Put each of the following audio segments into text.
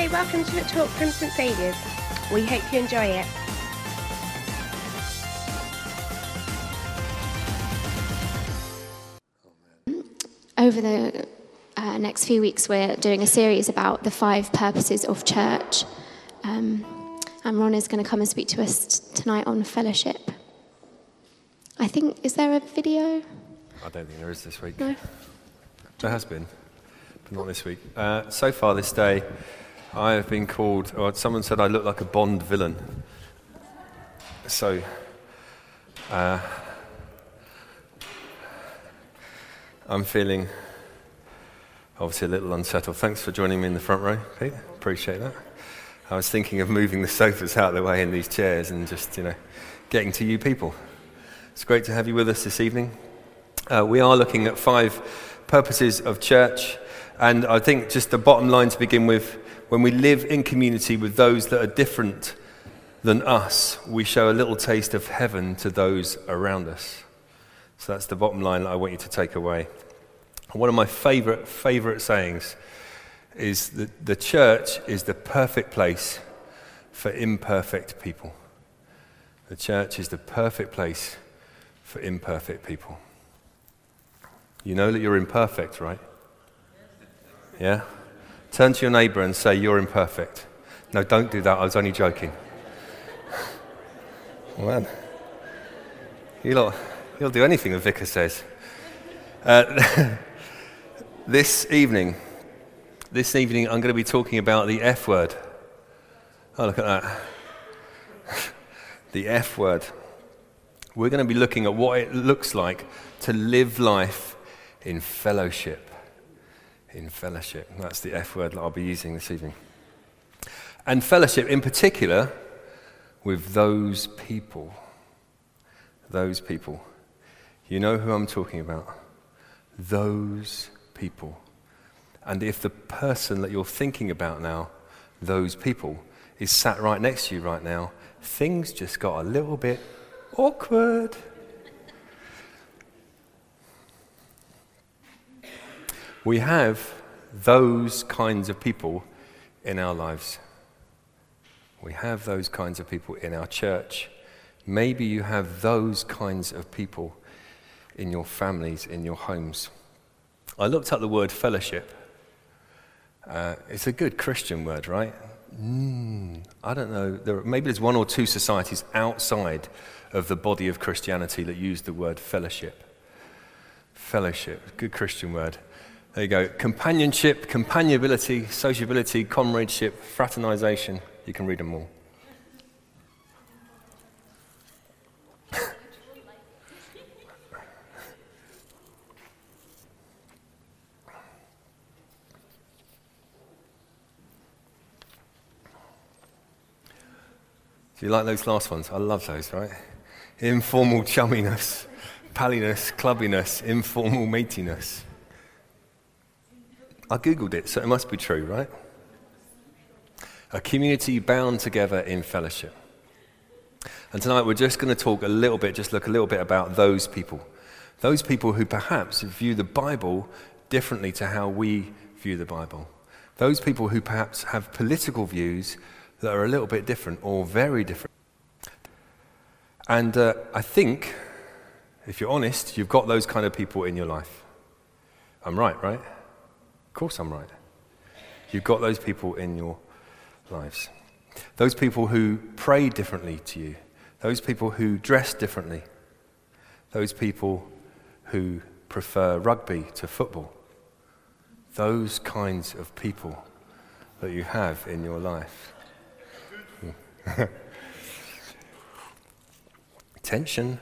Hi, welcome to a talk from St Saviour's. We hope you enjoy it. Over the uh, next few weeks, we're doing a series about the five purposes of church. Um, and Ron is going to come and speak to us t- tonight on fellowship. I think, is there a video? I don't think there is this week. No? There has been, but not this week. Uh, so far this day, I have been called, or someone said I look like a Bond villain. So, uh, I'm feeling obviously a little unsettled. Thanks for joining me in the front row, Pete. Appreciate that. I was thinking of moving the sofas out of the way in these chairs and just, you know, getting to you people. It's great to have you with us this evening. Uh, we are looking at five purposes of church, and I think just the bottom line to begin with when we live in community with those that are different than us, we show a little taste of heaven to those around us. So that's the bottom line that I want you to take away. One of my favorite, favorite sayings is that the church is the perfect place for imperfect people. The church is the perfect place for imperfect people. You know that you're imperfect, right? Yeah? Turn to your neighbor and say, You're imperfect. No, don't do that. I was only joking. Man, you'll, you'll do anything the vicar says. Uh, this evening, this evening, I'm going to be talking about the F word. Oh, look at that. the F word. We're going to be looking at what it looks like to live life in fellowship. In fellowship. That's the F word that I'll be using this evening. And fellowship in particular with those people. Those people. You know who I'm talking about? Those people. And if the person that you're thinking about now, those people, is sat right next to you right now, things just got a little bit awkward. We have those kinds of people in our lives. We have those kinds of people in our church. Maybe you have those kinds of people in your families, in your homes. I looked up the word fellowship. Uh, it's a good Christian word, right? Mm, I don't know. There, maybe there's one or two societies outside of the body of Christianity that use the word fellowship. Fellowship, good Christian word. There you go. Companionship, companionability, sociability, comradeship, fraternization. You can read them all. Do you like those last ones? I love those, right? Informal chumminess, palliness, clubbiness, informal meatiness. I googled it, so it must be true, right? A community bound together in fellowship. And tonight we're just going to talk a little bit, just look a little bit about those people. Those people who perhaps view the Bible differently to how we view the Bible. Those people who perhaps have political views that are a little bit different or very different. And uh, I think, if you're honest, you've got those kind of people in your life. I'm right, right? Of course I'm right. You've got those people in your lives. Those people who pray differently to you. Those people who dress differently. Those people who prefer rugby to football. Those kinds of people that you have in your life. Tension.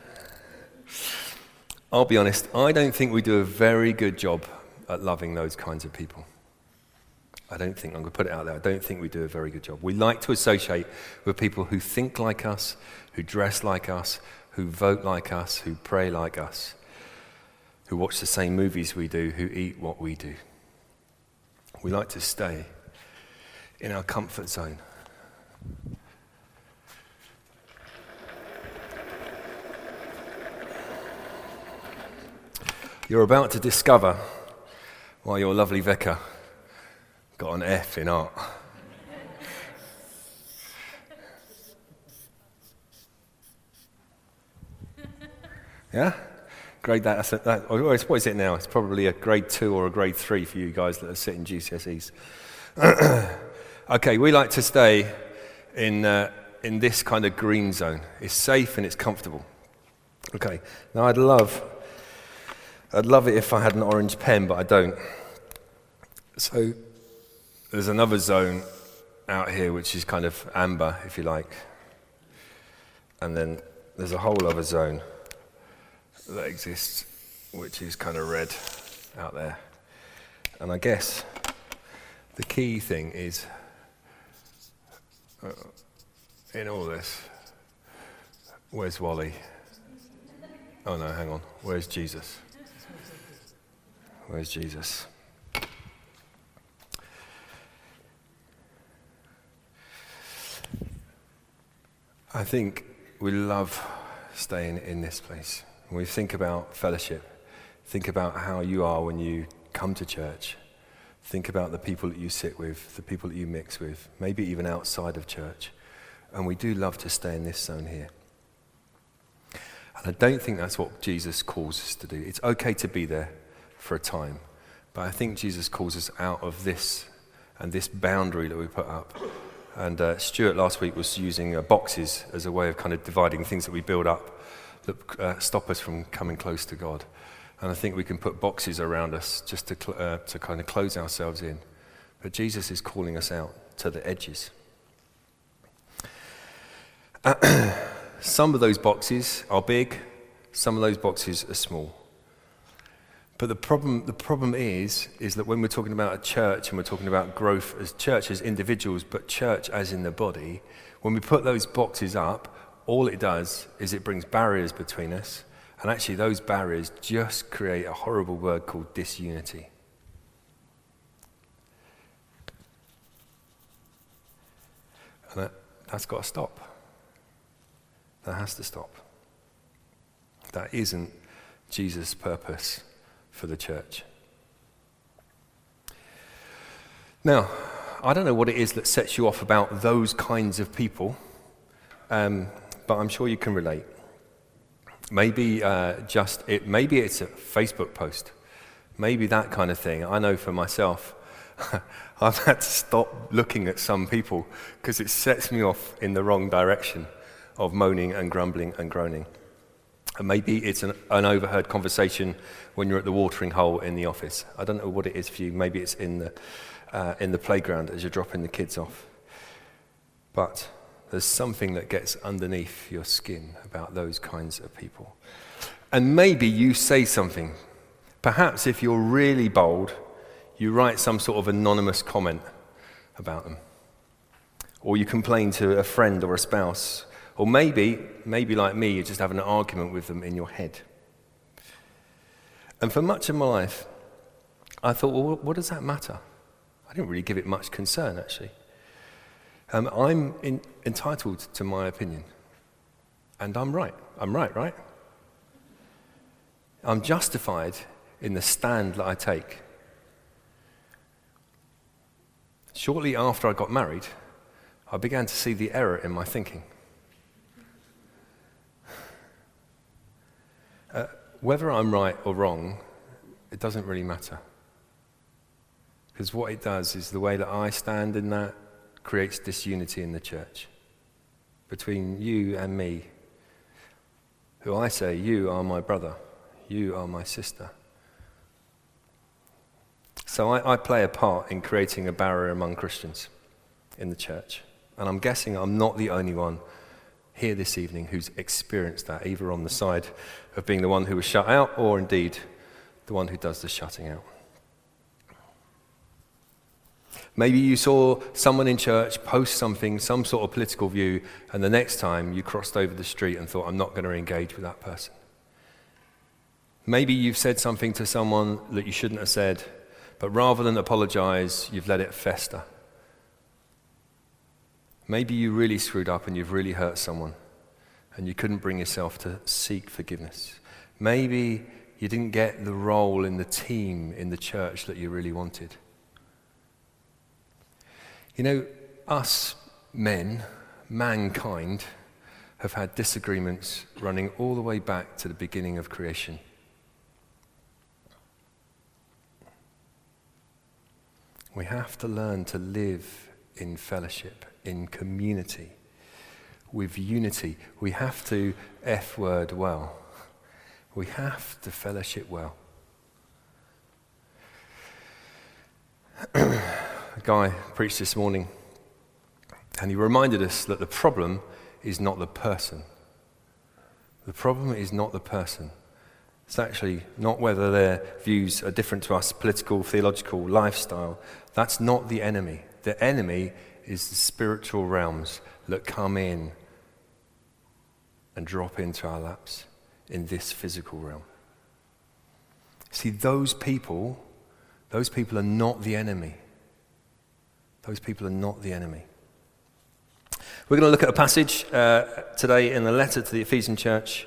I'll be honest, I don't think we do a very good job at loving those kinds of people. I don't think, I'm going to put it out there, I don't think we do a very good job. We like to associate with people who think like us, who dress like us, who vote like us, who pray like us, who watch the same movies we do, who eat what we do. We like to stay in our comfort zone. You're about to discover well, your lovely vicar got an F in art. yeah? Grade that, that's a, that oh, what is it now? It's probably a grade two or a grade three for you guys that are sitting GCSEs. okay, we like to stay in, uh, in this kind of green zone. It's safe and it's comfortable. Okay, now I'd love, I'd love it if I had an orange pen, but I don't. So there's another zone out here which is kind of amber, if you like. And then there's a whole other zone that exists which is kind of red out there. And I guess the key thing is uh, in all this, where's Wally? Oh no, hang on. Where's Jesus? Where's Jesus? I think we love staying in this place. When we think about fellowship, think about how you are when you come to church. Think about the people that you sit with, the people that you mix with, maybe even outside of church. And we do love to stay in this zone here. And I don't think that's what Jesus calls us to do. It's okay to be there for a time, but I think Jesus calls us out of this and this boundary that we put up and uh, Stuart last week was using uh, boxes as a way of kind of dividing things that we build up that uh, stop us from coming close to God. And I think we can put boxes around us just to, cl- uh, to kind of close ourselves in. But Jesus is calling us out to the edges. some of those boxes are big, some of those boxes are small. But the problem, the problem is, is that when we're talking about a church and we're talking about growth as church as individuals, but church as in the body, when we put those boxes up, all it does is it brings barriers between us. And actually, those barriers just create a horrible word called disunity. And that, that's got to stop. That has to stop. That isn't Jesus' purpose for the church. Now, I don't know what it is that sets you off about those kinds of people, um, but I'm sure you can relate. Maybe uh, just it, maybe it's a Facebook post, maybe that kind of thing. I know for myself, I've had to stop looking at some people because it sets me off in the wrong direction of moaning and grumbling and groaning. And maybe it's an, an, overheard conversation when you're at the watering hole in the office. I don't know what it is for you. Maybe it's in the, uh, in the playground as you're dropping the kids off. But there's something that gets underneath your skin about those kinds of people. And maybe you say something. Perhaps if you're really bold, you write some sort of anonymous comment about them. Or you complain to a friend or a spouse or maybe, maybe like me, you're just have an argument with them in your head. And for much of my life, I thought, well, what does that matter? I didn't really give it much concern, actually. Um, I'm in, entitled to my opinion. And I'm right. I'm right, right? I'm justified in the stand that I take. Shortly after I got married, I began to see the error in my thinking. Whether I'm right or wrong, it doesn't really matter. Because what it does is the way that I stand in that creates disunity in the church between you and me. Who I say, You are my brother, you are my sister. So I, I play a part in creating a barrier among Christians in the church. And I'm guessing I'm not the only one here this evening who's experienced that, either on the side of being the one who was shut out or indeed the one who does the shutting out. Maybe you saw someone in church post something, some sort of political view, and the next time you crossed over the street and thought, I'm not going to engage with that person. Maybe you've said something to someone that you shouldn't have said, but rather than apologize, you've let it fester. Maybe you really screwed up and you've really hurt someone and you couldn't bring yourself to seek forgiveness. Maybe you didn't get the role in the team in the church that you really wanted. You know, us men, mankind, have had disagreements running all the way back to the beginning of creation. We have to learn to live in fellowship, in community, with unity. We have to F word well. We have to fellowship well. A guy preached this morning, and he reminded us that the problem is not the person. The problem is not the person. It's actually not whether their views are different to us, political, theological, lifestyle. That's not the enemy. The enemy is the spiritual realms that come in and drop into our laps in this physical realm. See, those people, those people are not the enemy. Those people are not the enemy. We're going to look at a passage uh, today in the letter to the Ephesian church,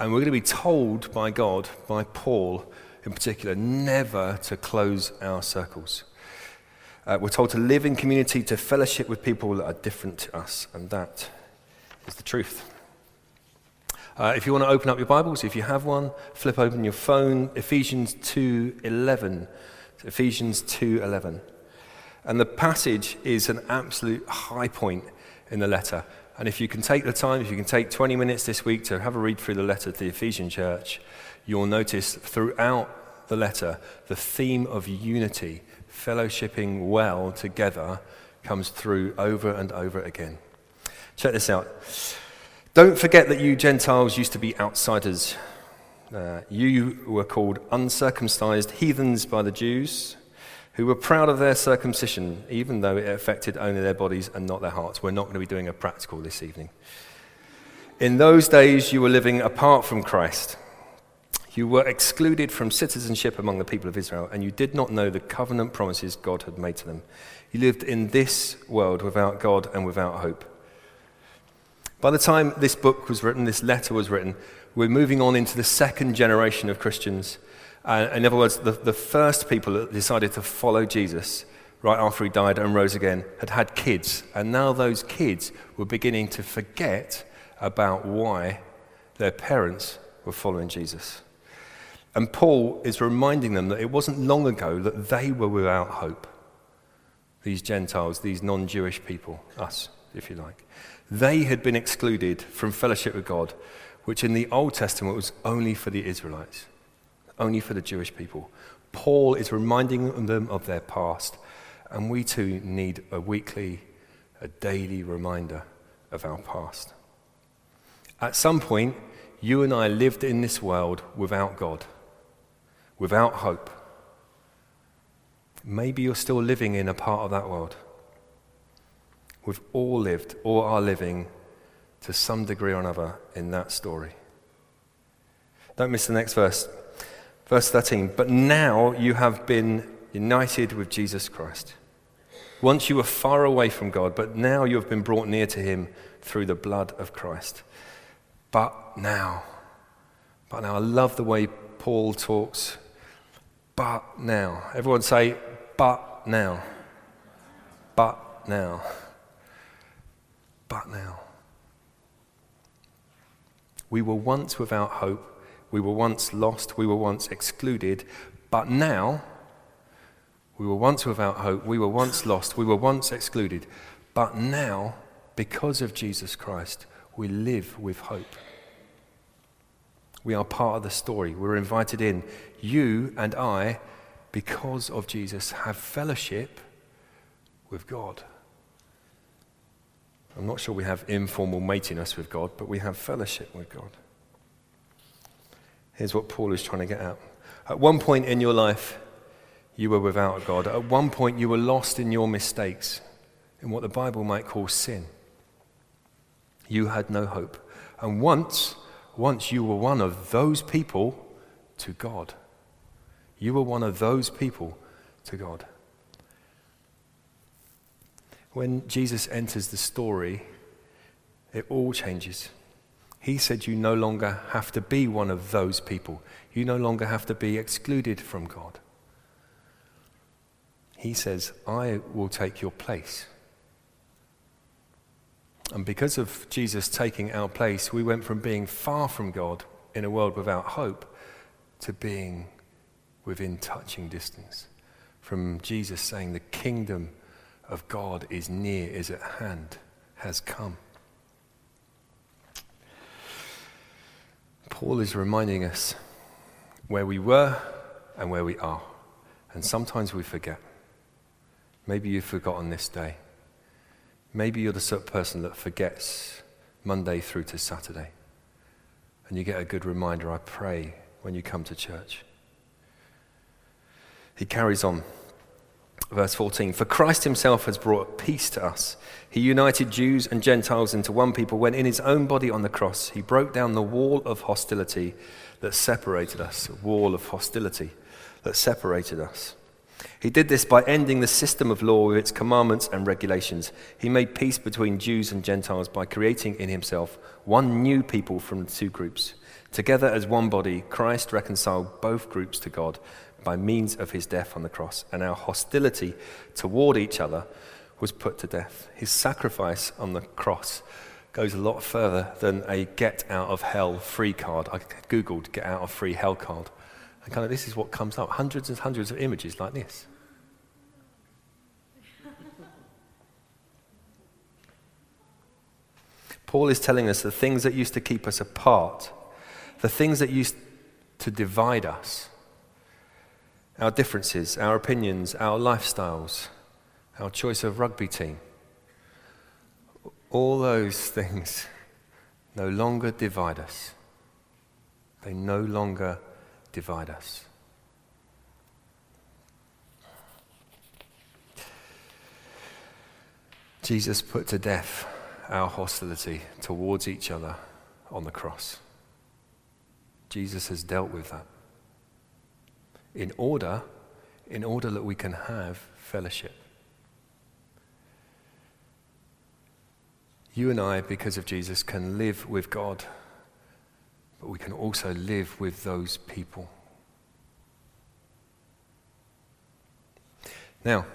and we're going to be told by God, by Paul in particular, never to close our circles. Uh, we're told to live in community, to fellowship with people that are different to us, and that is the truth. Uh, if you want to open up your Bibles, if you have one, flip open your phone, Ephesians 2:11. Ephesians 2:11. And the passage is an absolute high point in the letter. And if you can take the time, if you can take 20 minutes this week to have a read through the letter to the Ephesian church, you'll notice throughout the letter the theme of unity, fellowshipping well together, comes through over and over again. Check this out. Don't forget that you Gentiles used to be outsiders. Uh, you were called uncircumcised heathens by the Jews who were proud of their circumcision, even though it affected only their bodies and not their hearts. We're not going to be doing a practical this evening. In those days, you were living apart from Christ. You were excluded from citizenship among the people of Israel, and you did not know the covenant promises God had made to them. You lived in this world without God and without hope. By the time this book was written, this letter was written, we're moving on into the second generation of Christians uh, in other words, the, the first people that decided to follow Jesus right after he died and rose again had had kids. And now those kids were beginning to forget about why their parents were following Jesus. And Paul is reminding them that it wasn't long ago that they were without hope. These Gentiles, these non Jewish people, us, if you like. They had been excluded from fellowship with God, which in the Old Testament was only for the Israelites only for the Jewish people. Paul is reminding them of their past, and we too need a weekly, a daily reminder of our past. At some point, you and I lived in this world without God, without hope. Maybe you're still living in a part of that world. We've all lived or are living to some degree or another in that story. Don't miss the next verse. Verse 13, but now you have been united with Jesus Christ. Once you were far away from God, but now you have been brought near to him through the blood of Christ. But now, but now, I love the way Paul talks. But now. Everyone say, but now. But now. But now. We were once without hope we were once lost, we were once excluded, but now we were once without hope, we were once lost, we were once excluded, but now, because of Jesus Christ, we live with hope. We are part of the story. We're invited in. You and I, because of Jesus, have fellowship with God. I'm not sure we have informal matiness with God, but we have fellowship with God. Here's what Paul is trying to get at. At one point in your life, you were without God. At one point, you were lost in your mistakes, in what the Bible might call sin. You had no hope. And once, once you were one of those people to God. You were one of those people to God. When Jesus enters the story, it all changes. He said you no longer have to be one of those people. You no longer have to be excluded from God. He says, I will take your place. And because of Jesus taking our place, we went from being far from God in a world without hope to being within touching distance. From Jesus saying, The kingdom of God is near, is at hand, has come. Paul is reminding us where we were and where we are. And sometimes we forget. Maybe you've forgotten this day. Maybe you're the sort of person that forgets Monday through to Saturday. And you get a good reminder, I pray, when you come to church. He carries on. Verse 14 For Christ himself has brought peace to us. He united Jews and Gentiles into one people when, in his own body on the cross, he broke down the wall of hostility that separated us. A wall of hostility that separated us. He did this by ending the system of law with its commandments and regulations. He made peace between Jews and Gentiles by creating in himself one new people from the two groups. Together as one body, Christ reconciled both groups to God by means of his death on the cross, and our hostility toward each other was put to death. His sacrifice on the cross goes a lot further than a get out of hell free card. I googled get out of free hell card. And kind of this is what comes up hundreds and hundreds of images like this. Paul is telling us the things that used to keep us apart, the things that used to divide us, our differences, our opinions, our lifestyles, our choice of rugby team, all those things no longer divide us. They no longer divide us. Jesus put to death our hostility towards each other on the cross. Jesus has dealt with that. In order, in order that we can have fellowship. You and I, because of Jesus, can live with God but we can also live with those people. Now,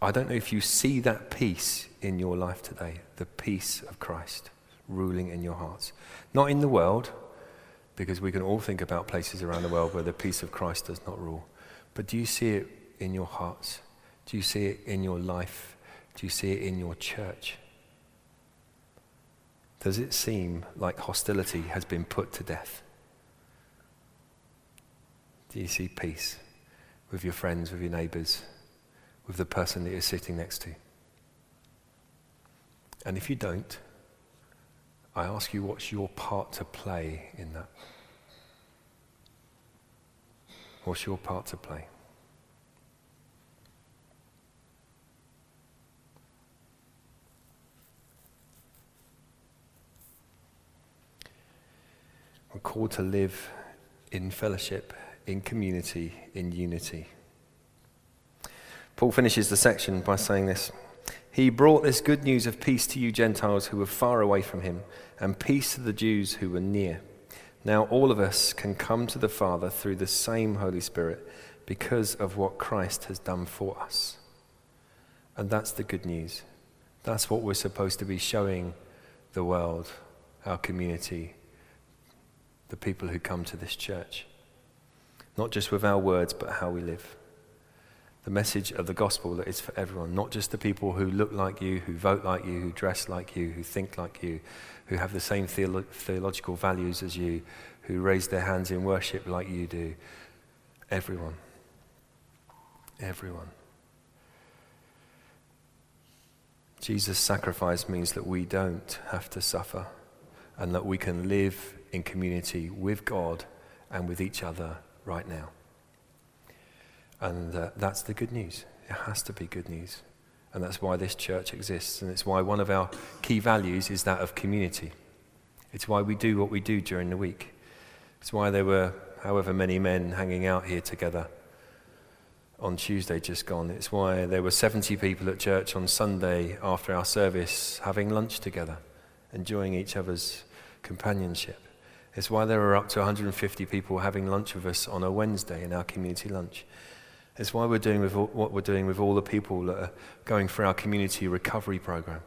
I don't know if you see that peace in your life today, the peace of Christ ruling in your hearts. Not in the world, because we can all think about places around the world where the peace of Christ does not rule. But do you see it in your hearts? Do you see it in your life? Do you see it in your church? Does it seem like hostility has been put to death? Do you see peace with your friends, with your neighbours, with the person that you're sitting next to? And if you don't, I ask you what's your part to play in that? What's your part to play? We're called to live in fellowship, in community, in unity. Paul finishes the section by saying this He brought this good news of peace to you Gentiles who were far away from him, and peace to the Jews who were near. Now all of us can come to the Father through the same Holy Spirit because of what Christ has done for us. And that's the good news. That's what we're supposed to be showing the world, our community, the people who come to this church. Not just with our words, but how we live. The message of the gospel that is for everyone, not just the people who look like you, who vote like you, who dress like you, who think like you, who have the same theolo- theological values as you, who raise their hands in worship like you do. Everyone. Everyone. Jesus' sacrifice means that we don't have to suffer and that we can live in community with God and with each other right now. And uh, that's the good news. It has to be good news. And that's why this church exists. And it's why one of our key values is that of community. It's why we do what we do during the week. It's why there were however many men hanging out here together on Tuesday just gone. It's why there were 70 people at church on Sunday after our service having lunch together, enjoying each other's companionship. It's why there are up to 150 people having lunch with us on a Wednesday in our community lunch. It's why we're doing with all, what we're doing with all the people that are going through our community recovery program.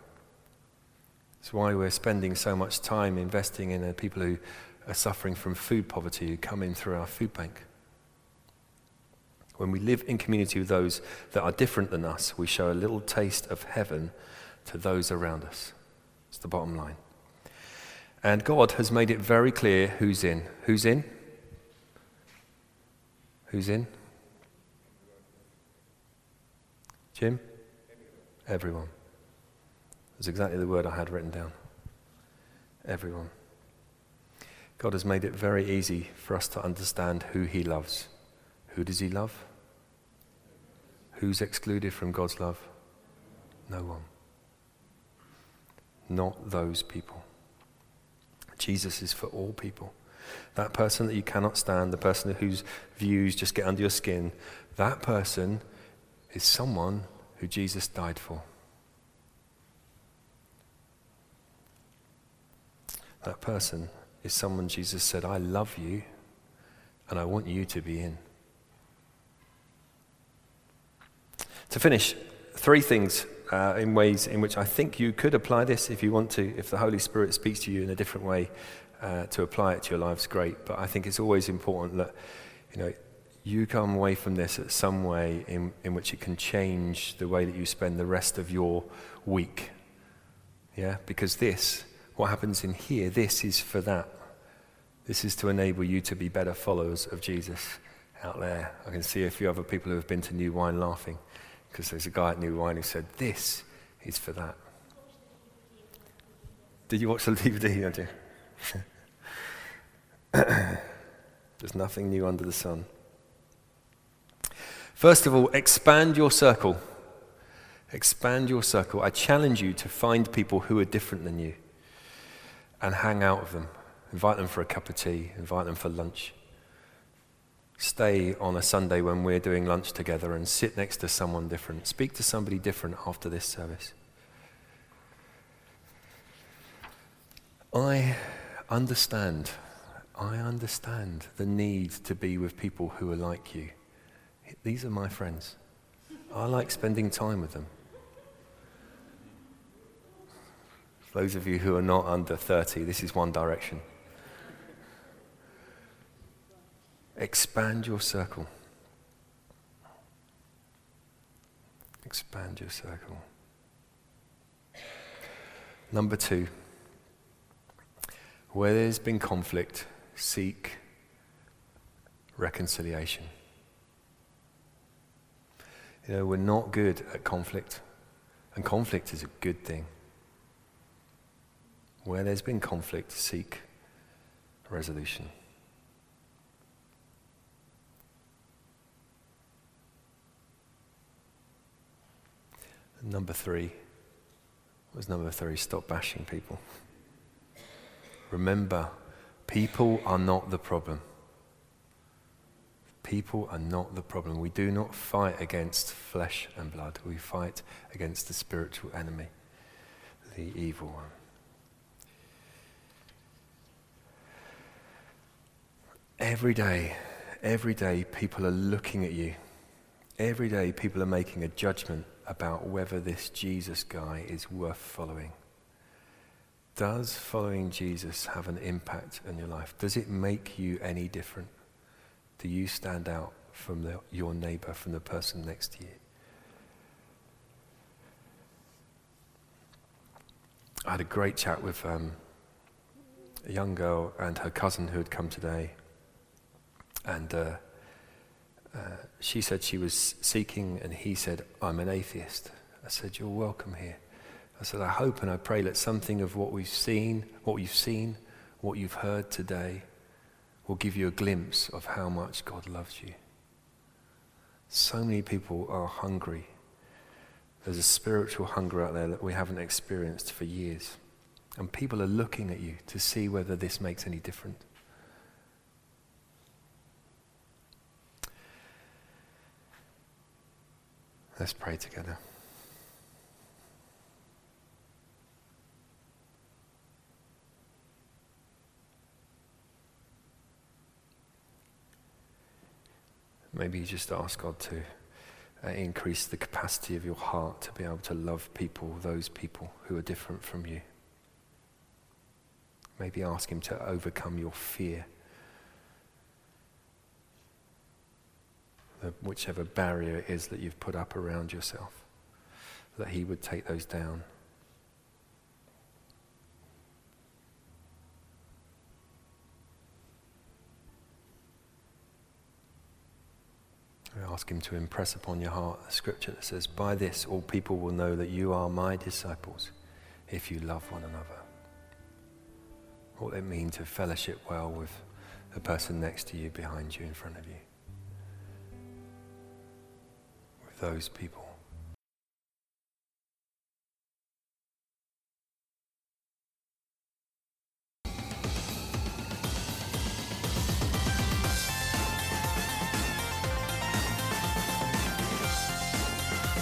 It's why we're spending so much time investing in the people who are suffering from food poverty who come in through our food bank. When we live in community with those that are different than us, we show a little taste of heaven to those around us. It's the bottom line. And God has made it very clear who's in. Who's in? Who's in? Jim? Everyone. That's exactly the word I had written down. Everyone. God has made it very easy for us to understand who He loves. Who does He love? Who's excluded from God's love? No one. Not those people. Jesus is for all people. That person that you cannot stand, the person whose views just get under your skin, that person is someone who Jesus died for. That person is someone Jesus said, I love you and I want you to be in. To finish, three things uh, in ways in which I think you could apply this if you want to, if the Holy Spirit speaks to you in a different way uh, to apply it to your lives, great. But I think it's always important that, you know, you come away from this at some way in, in which it can change the way that you spend the rest of your week. Yeah? Because this, what happens in here, this is for that. This is to enable you to be better followers of Jesus out there. I can see a few other people who have been to New Wine laughing because there's a guy at New Wine who said, This is for that. Did you watch the DVD? There's nothing new under the sun. First of all, expand your circle. Expand your circle. I challenge you to find people who are different than you and hang out with them. Invite them for a cup of tea, invite them for lunch. Stay on a Sunday when we're doing lunch together and sit next to someone different. Speak to somebody different after this service. I understand, I understand the need to be with people who are like you. These are my friends. I like spending time with them. Those of you who are not under 30, this is one direction. Expand your circle. Expand your circle. Number two, where there's been conflict, seek reconciliation. You know, we're not good at conflict, and conflict is a good thing. Where there's been conflict, seek resolution. Number three was number three stop bashing people. Remember, people are not the problem. People are not the problem. We do not fight against flesh and blood. We fight against the spiritual enemy, the evil one. Every day, every day, people are looking at you. Every day, people are making a judgment about whether this Jesus guy is worth following. Does following Jesus have an impact on your life? Does it make you any different? Do you stand out from the, your neighbor, from the person next to you? I had a great chat with um, a young girl and her cousin who had come today. And uh, uh, she said she was seeking, and he said, I'm an atheist. I said, You're welcome here. I said, I hope and I pray that something of what we've seen, what you've seen, what you've heard today, will give you a glimpse of how much God loves you. So many people are hungry. There's a spiritual hunger out there that we haven't experienced for years. And people are looking at you to see whether this makes any difference. Let's pray together. Maybe you just ask God to uh, increase the capacity of your heart to be able to love people, those people who are different from you. Maybe ask Him to overcome your fear. Whichever barrier it is that you've put up around yourself, that He would take those down. I ask Him to impress upon your heart the scripture that says, By this all people will know that you are my disciples if you love one another. What it means to fellowship well with the person next to you, behind you, in front of you. Those people.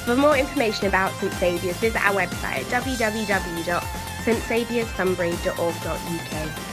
For more information about St Saviour's, visit our website at www.stsavioursunbury.org.uk.